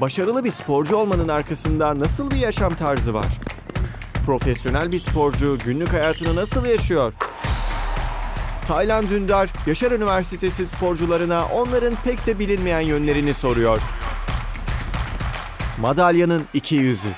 Başarılı bir sporcu olmanın arkasında nasıl bir yaşam tarzı var? Profesyonel bir sporcu günlük hayatını nasıl yaşıyor? Taylan Dündar, Yaşar Üniversitesi sporcularına onların pek de bilinmeyen yönlerini soruyor. Madalyanın iki yüzü.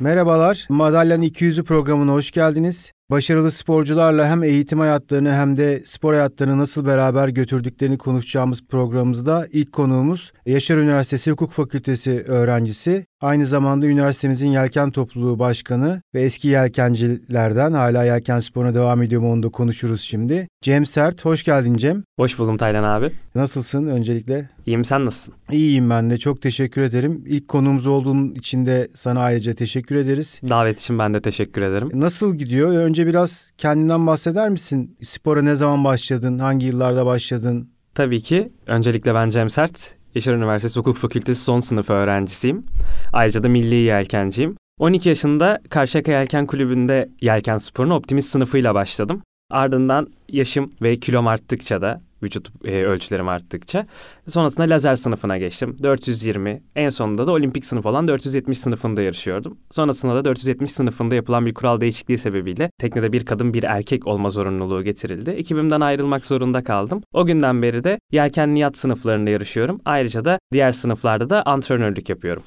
Merhabalar, Madalyanın 200'ü programına hoş geldiniz. Başarılı sporcularla hem eğitim hayatlarını hem de spor hayatlarını nasıl beraber götürdüklerini konuşacağımız programımızda ilk konuğumuz Yaşar Üniversitesi Hukuk Fakültesi öğrencisi, aynı zamanda üniversitemizin Yelken Topluluğu Başkanı ve eski yelkencilerden hala yelken sporuna devam ediyor mu onu da konuşuruz şimdi. Cem Sert, hoş geldin Cem. Hoş buldum Taylan abi. Nasılsın öncelikle? İyiyim sen nasılsın? İyiyim ben de çok teşekkür ederim. İlk konuğumuz olduğun için de sana ayrıca teşekkür ederiz. Davet için ben de teşekkür ederim. Nasıl gidiyor? Önce biraz kendinden bahseder misin? Spora ne zaman başladın? Hangi yıllarda başladın? Tabii ki. Öncelikle ben Cem Sert. Yaşar Üniversitesi Hukuk Fakültesi son sınıf öğrencisiyim. Ayrıca da milli yelkenciyim. 12 yaşında Karşıyaka Yelken Kulübü'nde yelken sporuna optimist sınıfıyla başladım. Ardından yaşım ve kilom arttıkça da vücut e, ölçülerim arttıkça sonrasında lazer sınıfına geçtim. 420 en sonunda da olimpik sınıf olan 470 sınıfında yarışıyordum. Sonrasında da 470 sınıfında yapılan bir kural değişikliği sebebiyle teknede bir kadın bir erkek olma zorunluluğu getirildi. Ekibimden ayrılmak zorunda kaldım. O günden beri de yelkenli yat sınıflarında yarışıyorum. Ayrıca da diğer sınıflarda da antrenörlük yapıyorum.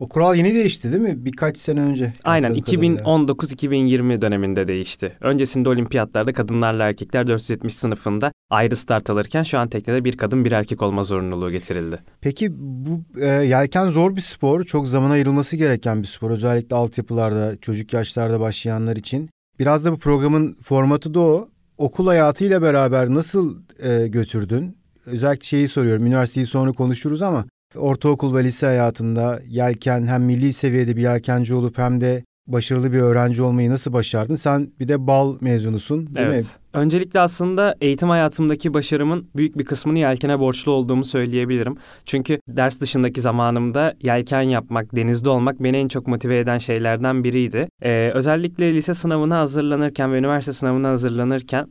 O kural yeni değişti değil mi? Birkaç sene önce. Aynen 2019-2020 döneminde değişti. Öncesinde olimpiyatlarda kadınlarla erkekler 470 sınıfında ayrı start alırken şu an teknede bir kadın bir erkek olma zorunluluğu getirildi. Peki bu e, yelken zor bir spor. Çok zaman ayrılması gereken bir spor. Özellikle altyapılarda, çocuk yaşlarda başlayanlar için. Biraz da bu programın formatı da o. Okul hayatıyla beraber nasıl e, götürdün? Özellikle şeyi soruyorum. Üniversiteyi sonra konuşuruz ama ortaokul ve lise hayatında yelken hem milli seviyede bir yelkenci olup hem de başarılı bir öğrenci olmayı nasıl başardın? Sen bir de bal mezunusun değil evet. mi? Öncelikle aslında eğitim hayatımdaki başarımın büyük bir kısmını yelkene borçlu olduğumu söyleyebilirim. Çünkü ders dışındaki zamanımda yelken yapmak, denizde olmak beni en çok motive eden şeylerden biriydi. Ee, özellikle lise sınavına hazırlanırken ve üniversite sınavına hazırlanırken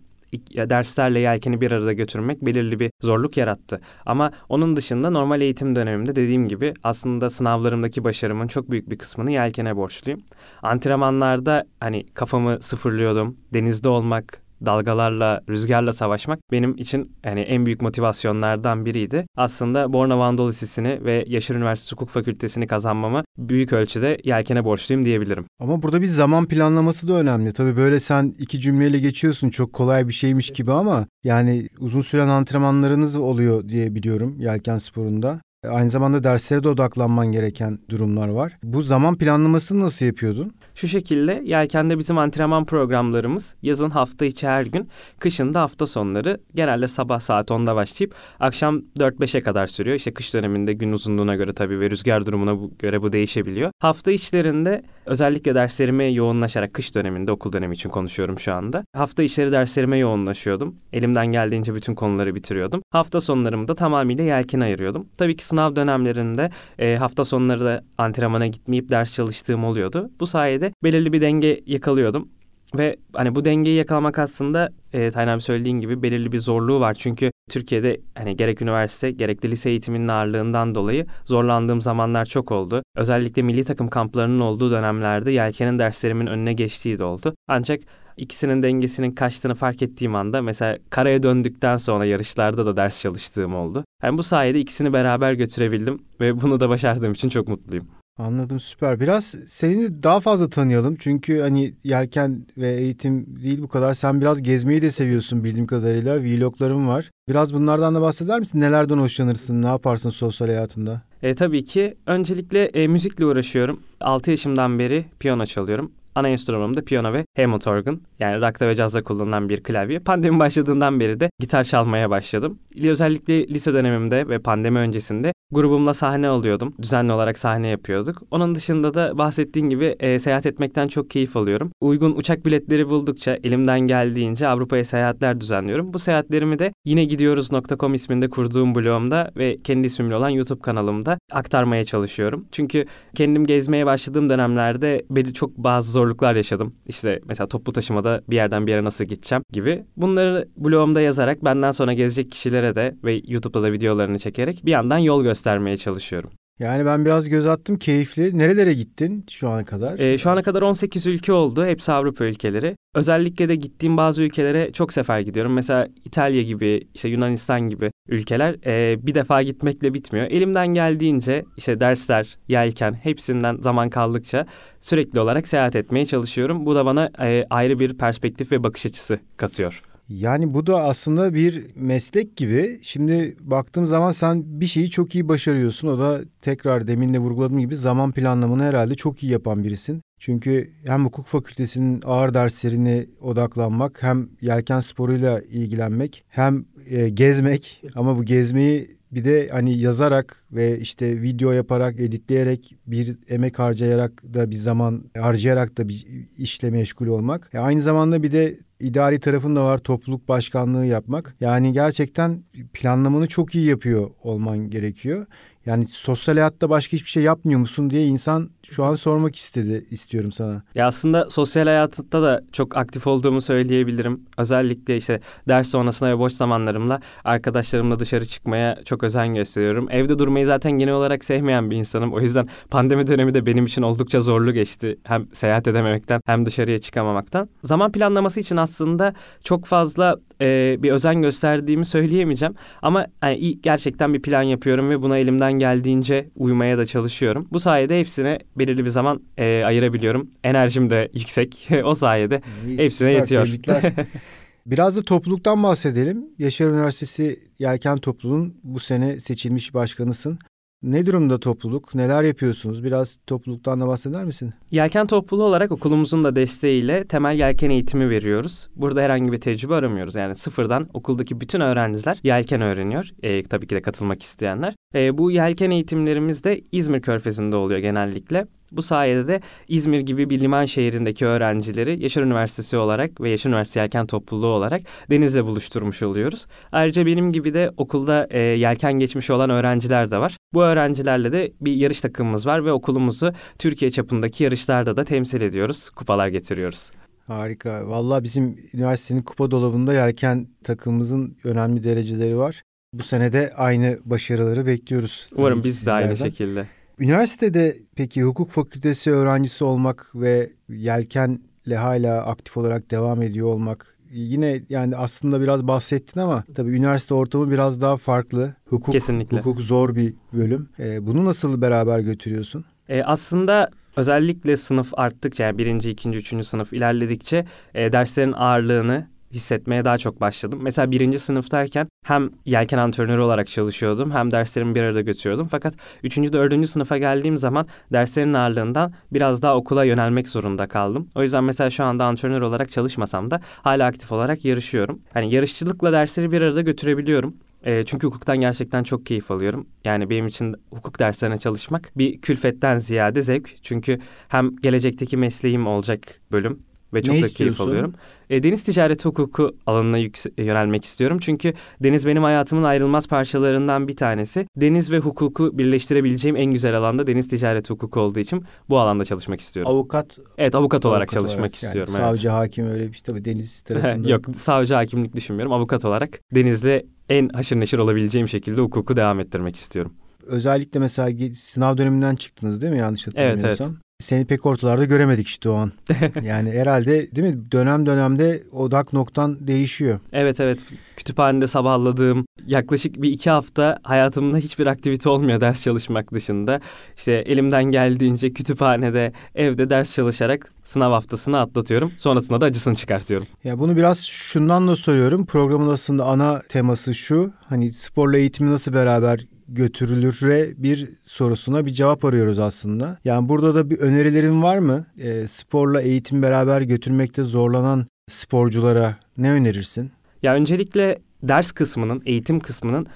derslerle yelkeni bir arada götürmek belirli bir zorluk yarattı. Ama onun dışında normal eğitim dönemimde dediğim gibi aslında sınavlarımdaki başarımın çok büyük bir kısmını yelkene borçluyum. Antrenmanlarda hani kafamı sıfırlıyordum. Denizde olmak, dalgalarla, rüzgarla savaşmak benim için yani en büyük motivasyonlardan biriydi. Aslında Bornova Anadolu Lisesi'ni ve Yaşar Üniversitesi Hukuk Fakültesini kazanmamı büyük ölçüde yelkene borçluyum diyebilirim. Ama burada bir zaman planlaması da önemli. Tabii böyle sen iki cümleyle geçiyorsun çok kolay bir şeymiş gibi ama yani uzun süren antrenmanlarınız oluyor diye biliyorum yelken sporunda. Aynı zamanda derslere de odaklanman gereken durumlar var. Bu zaman planlamasını nasıl yapıyordun? Şu şekilde yelkende bizim antrenman programlarımız yazın hafta içi her gün, kışın da hafta sonları genelde sabah saat 10'da başlayıp akşam 4-5'e kadar sürüyor. İşte kış döneminde gün uzunluğuna göre tabii ve rüzgar durumuna göre bu değişebiliyor. Hafta içlerinde özellikle derslerime yoğunlaşarak kış döneminde okul dönemi için konuşuyorum şu anda. Hafta içleri derslerime yoğunlaşıyordum. Elimden geldiğince bütün konuları bitiriyordum. Hafta sonlarımda tamamıyla yelken ayırıyordum. Tabii ki sınav dönemlerinde e, hafta sonları da antrenmana gitmeyip ders çalıştığım oluyordu. Bu sayede belirli bir denge yakalıyordum. Ve hani bu dengeyi yakalamak aslında e, Taylan abi söylediğin gibi belirli bir zorluğu var. Çünkü Türkiye'de hani gerek üniversite gerek de lise eğitiminin ağırlığından dolayı zorlandığım zamanlar çok oldu. Özellikle milli takım kamplarının olduğu dönemlerde yelkenin derslerimin önüne geçtiği de oldu. Ancak ikisinin dengesinin kaçtığını fark ettiğim anda mesela karaya döndükten sonra yarışlarda da ders çalıştığım oldu. Yani bu sayede ikisini beraber götürebildim ve bunu da başardığım için çok mutluyum. Anladım süper. Biraz seni daha fazla tanıyalım. Çünkü hani yelken ve eğitim değil bu kadar. Sen biraz gezmeyi de seviyorsun bildiğim kadarıyla. Vlogların var. Biraz bunlardan da bahseder misin? Nelerden hoşlanırsın? Ne yaparsın sosyal hayatında? E, tabii ki. Öncelikle e, müzikle uğraşıyorum. 6 yaşımdan beri piyano çalıyorum. Ana enstrümanım da piyano ve Hammond organ. Yani rock'ta ve cazda kullanılan bir klavye. Pandemi başladığından beri de gitar çalmaya başladım. Özellikle lise dönemimde ve pandemi öncesinde grubumla sahne alıyordum. Düzenli olarak sahne yapıyorduk. Onun dışında da bahsettiğin gibi e, seyahat etmekten çok keyif alıyorum. Uygun uçak biletleri buldukça elimden geldiğince Avrupa'ya seyahatler düzenliyorum. Bu seyahatlerimi de yine gidiyoruz.com isminde kurduğum blogumda ve kendi ismimle olan YouTube kanalımda aktarmaya çalışıyorum. Çünkü kendim gezmeye başladığım dönemlerde belli çok bazı zorluklar yaşadım. İşte mesela toplu taşımada bir yerden bir yere nasıl gideceğim gibi. Bunları blogumda yazarak benden sonra gezecek kişilere de ve YouTube'da da videolarını çekerek bir yandan yol göstermeye çalışıyorum. Yani ben biraz göz attım keyifli. Nerelere gittin şu ana kadar? Ee, şu ana kadar 18 ülke oldu. Hepsi Avrupa ülkeleri. Özellikle de gittiğim bazı ülkelere çok sefer gidiyorum. Mesela İtalya gibi, işte Yunanistan gibi ülkeler e, bir defa gitmekle bitmiyor. Elimden geldiğince işte dersler, yelken hepsinden zaman kaldıkça sürekli olarak seyahat etmeye çalışıyorum. Bu da bana e, ayrı bir perspektif ve bakış açısı katıyor. Yani bu da aslında bir meslek gibi. Şimdi baktığım zaman sen bir şeyi çok iyi başarıyorsun. O da tekrar demin de vurguladığım gibi zaman planlamını herhalde çok iyi yapan birisin. Çünkü hem hukuk fakültesinin ağır derslerine odaklanmak, hem yelken sporuyla ilgilenmek, hem e, gezmek ama bu gezmeyi bir de hani yazarak ve işte video yaparak, editleyerek, bir emek harcayarak da bir zaman harcayarak da bir işle meşgul olmak. E aynı zamanda bir de idari tarafında var topluluk başkanlığı yapmak. Yani gerçekten planlamanı çok iyi yapıyor olman gerekiyor. Yani sosyal hayatta başka hiçbir şey yapmıyor musun diye insan şu an sormak istedi istiyorum sana. Ya aslında sosyal hayatta da çok aktif olduğumu söyleyebilirim. Özellikle işte ders sonrasında ve boş zamanlarımla arkadaşlarımla dışarı çıkmaya çok özen gösteriyorum. Evde durmayı zaten genel olarak sevmeyen bir insanım. O yüzden pandemi dönemi de benim için oldukça zorlu geçti. Hem seyahat edememekten hem dışarıya çıkamamaktan. Zaman planlaması için aslında çok fazla e, bir özen gösterdiğimi söyleyemeyeceğim. Ama yani gerçekten bir plan yapıyorum ve buna elimden geldiğince uymaya da çalışıyorum. Bu sayede hepsine belirli bir zaman e, ayırabiliyorum. Enerjim de yüksek. o sayede İyi, hepsine yetiyor. Biraz da topluluktan bahsedelim. Yaşar Üniversitesi Yelken Topluluğu'nun bu sene seçilmiş başkanısın. Ne durumda topluluk? Neler yapıyorsunuz? Biraz topluluktan da bahseder misin? Yelken topluluğu olarak okulumuzun da desteğiyle temel yelken eğitimi veriyoruz. Burada herhangi bir tecrübe aramıyoruz. Yani sıfırdan okuldaki bütün öğrenciler yelken öğreniyor. E, tabii ki de katılmak isteyenler. E, bu yelken eğitimlerimiz de İzmir Körfezi'nde oluyor genellikle. Bu sayede de İzmir gibi bir liman şehrindeki öğrencileri Yaşar Üniversitesi olarak ve Yaşar Üniversitesi Yelken Topluluğu olarak denizle buluşturmuş oluyoruz. Ayrıca benim gibi de okulda e, yelken geçmiş olan öğrenciler de var. Bu öğrencilerle de bir yarış takımımız var ve okulumuzu Türkiye çapındaki yarışlarda da temsil ediyoruz. Kupalar getiriyoruz. Harika. Vallahi bizim üniversitenin kupa dolabında yelken takımımızın önemli dereceleri var. Bu sene de aynı başarıları bekliyoruz. Umarım biz de aynı şekilde. Üniversitede peki hukuk fakültesi öğrencisi olmak ve yelkenle hala aktif olarak devam ediyor olmak yine yani aslında biraz bahsettin ama tabii üniversite ortamı biraz daha farklı. Hukuk, Kesinlikle. Hukuk zor bir bölüm. Ee, bunu nasıl beraber götürüyorsun? Ee, aslında özellikle sınıf arttıkça yani birinci, ikinci, üçüncü sınıf ilerledikçe e, derslerin ağırlığını hissetmeye daha çok başladım. Mesela birinci sınıftayken hem yelken antrenörü olarak çalışıyordum hem derslerimi bir arada götürüyordum. Fakat üçüncü, dördüncü sınıfa geldiğim zaman derslerin ağırlığından biraz daha okula yönelmek zorunda kaldım. O yüzden mesela şu anda antrenör olarak çalışmasam da hala aktif olarak yarışıyorum. Hani yarışçılıkla dersleri bir arada götürebiliyorum. E, çünkü hukuktan gerçekten çok keyif alıyorum. Yani benim için hukuk derslerine çalışmak bir külfetten ziyade zevk. Çünkü hem gelecekteki mesleğim olacak bölüm ve çok ne da keyif alıyorum. E, deniz ticareti hukuku alanına yönelmek istiyorum. Çünkü deniz benim hayatımın ayrılmaz parçalarından bir tanesi. Deniz ve hukuku birleştirebileceğim en güzel alanda deniz ticareti hukuku olduğu için bu alanda çalışmak istiyorum. Avukat Evet, avukat olarak avukat çalışmak olarak, istiyorum. Yani savcı, evet. hakim öyle bir şey tabii deniz tarafında. Yok, savcı, hakimlik düşünmüyorum. Avukat olarak denizle en haşır neşir olabileceğim şekilde hukuku devam ettirmek istiyorum. Özellikle mesela sınav döneminden çıktınız değil mi yanlış hatırlamıyorsam? Evet, evet. Seni pek ortalarda göremedik işte o an. yani herhalde değil mi dönem dönemde odak noktan değişiyor. Evet evet kütüphanede sabahladığım yaklaşık bir iki hafta hayatımda hiçbir aktivite olmuyor ders çalışmak dışında. İşte elimden geldiğince kütüphanede evde ders çalışarak sınav haftasını atlatıyorum. Sonrasında da acısını çıkartıyorum. Ya bunu biraz şundan da soruyorum. Programın aslında ana teması şu. Hani sporla eğitimi nasıl beraber götürülüre bir sorusuna bir cevap arıyoruz aslında. Yani burada da bir önerilerin var mı? E, sporla eğitim beraber götürmekte zorlanan sporculara ne önerirsin? Ya öncelikle ders kısmının, eğitim kısmının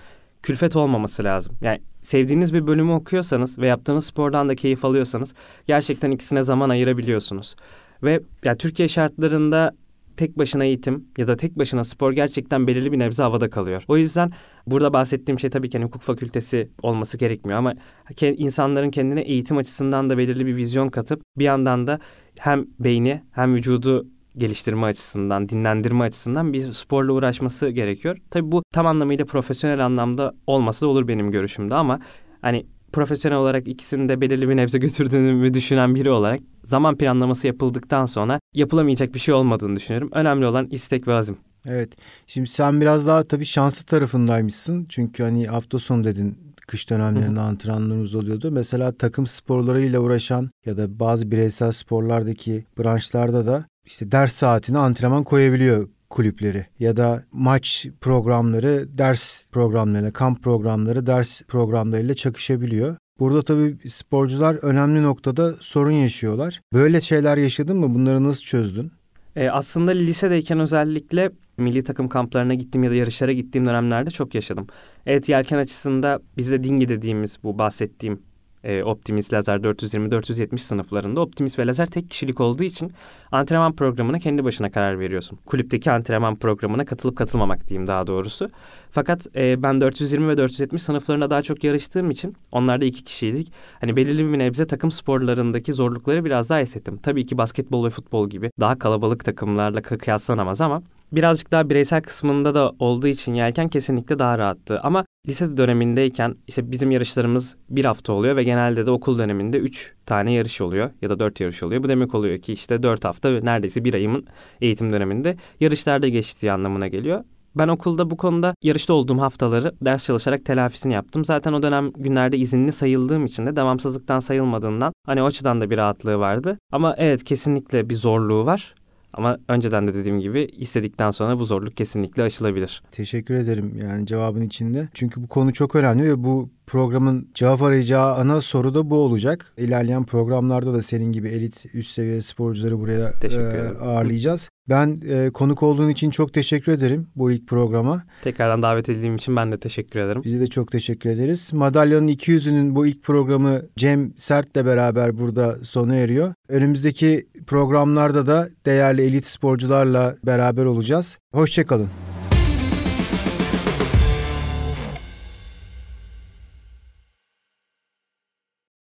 külfet olmaması lazım. Yani sevdiğiniz bir bölümü okuyorsanız ve yaptığınız spordan da keyif alıyorsanız gerçekten ikisine zaman ayırabiliyorsunuz. Ve ya Türkiye şartlarında tek başına eğitim ya da tek başına spor gerçekten belirli bir nebze havada kalıyor. O yüzden burada bahsettiğim şey tabii ki hani hukuk fakültesi olması gerekmiyor ama insanların kendine eğitim açısından da belirli bir vizyon katıp bir yandan da hem beyni hem vücudu geliştirme açısından, dinlendirme açısından bir sporla uğraşması gerekiyor. Tabii bu tam anlamıyla profesyonel anlamda olması da olur benim görüşümde ama hani profesyonel olarak ikisini de belirli bir nebze götürdüğümü düşünen biri olarak zaman planlaması yapıldıktan sonra yapılamayacak bir şey olmadığını düşünüyorum. Önemli olan istek ve azim. Evet. Şimdi sen biraz daha tabii şanslı tarafındaymışsın. Çünkü hani hafta sonu dedin kış dönemlerinde antrenmanlarımız oluyordu. Mesela takım sporlarıyla uğraşan ya da bazı bireysel sporlardaki branşlarda da işte ders saatine antrenman koyabiliyor kulüpleri ya da maç programları ders programlarıyla, kamp programları ders programlarıyla çakışabiliyor. Burada tabii sporcular önemli noktada sorun yaşıyorlar. Böyle şeyler yaşadın mı? Bunları nasıl çözdün? E, aslında lisedeyken özellikle milli takım kamplarına gittiğim ya da yarışlara gittiğim dönemlerde çok yaşadım. Evet yelken açısında bizde dingi dediğimiz bu bahsettiğim e, Optimus Lazer 420-470 sınıflarında Optimus ve Lazer tek kişilik olduğu için antrenman programına kendi başına karar veriyorsun. Kulüpteki antrenman programına katılıp katılmamak diyeyim daha doğrusu. Fakat e, ben 420 ve 470 sınıflarında daha çok yarıştığım için onlarda iki kişiydik. Hani belirli bir nebze takım sporlarındaki zorlukları biraz daha hissettim. Tabii ki basketbol ve futbol gibi daha kalabalık takımlarla kıyaslanamaz ama birazcık daha bireysel kısmında da olduğu için yelken kesinlikle daha rahattı. Ama lise dönemindeyken işte bizim yarışlarımız bir hafta oluyor ve genelde de okul döneminde üç tane yarış oluyor ya da dört yarış oluyor. Bu demek oluyor ki işte dört hafta neredeyse bir ayımın eğitim döneminde yarışlarda geçtiği anlamına geliyor. Ben okulda bu konuda yarışta olduğum haftaları ders çalışarak telafisini yaptım. Zaten o dönem günlerde izinli sayıldığım için de devamsızlıktan sayılmadığından hani o açıdan da bir rahatlığı vardı. Ama evet kesinlikle bir zorluğu var. Ama önceden de dediğim gibi istedikten sonra bu zorluk kesinlikle aşılabilir. Teşekkür ederim yani cevabın içinde. Çünkü bu konu çok önemli ve bu programın cevap arayacağı ana soru da bu olacak. İlerleyen programlarda da senin gibi elit üst seviye sporcuları buraya e, ağırlayacağız. Ben e, konuk olduğun için çok teşekkür ederim bu ilk programa. Tekrardan davet edildiğim için ben de teşekkür ederim. Bizi de çok teşekkür ederiz. Madalyanın 200'ünün bu ilk programı Cem Sert'le beraber burada sona eriyor. Önümüzdeki programlarda da değerli elit sporcularla beraber olacağız. Hoşçakalın.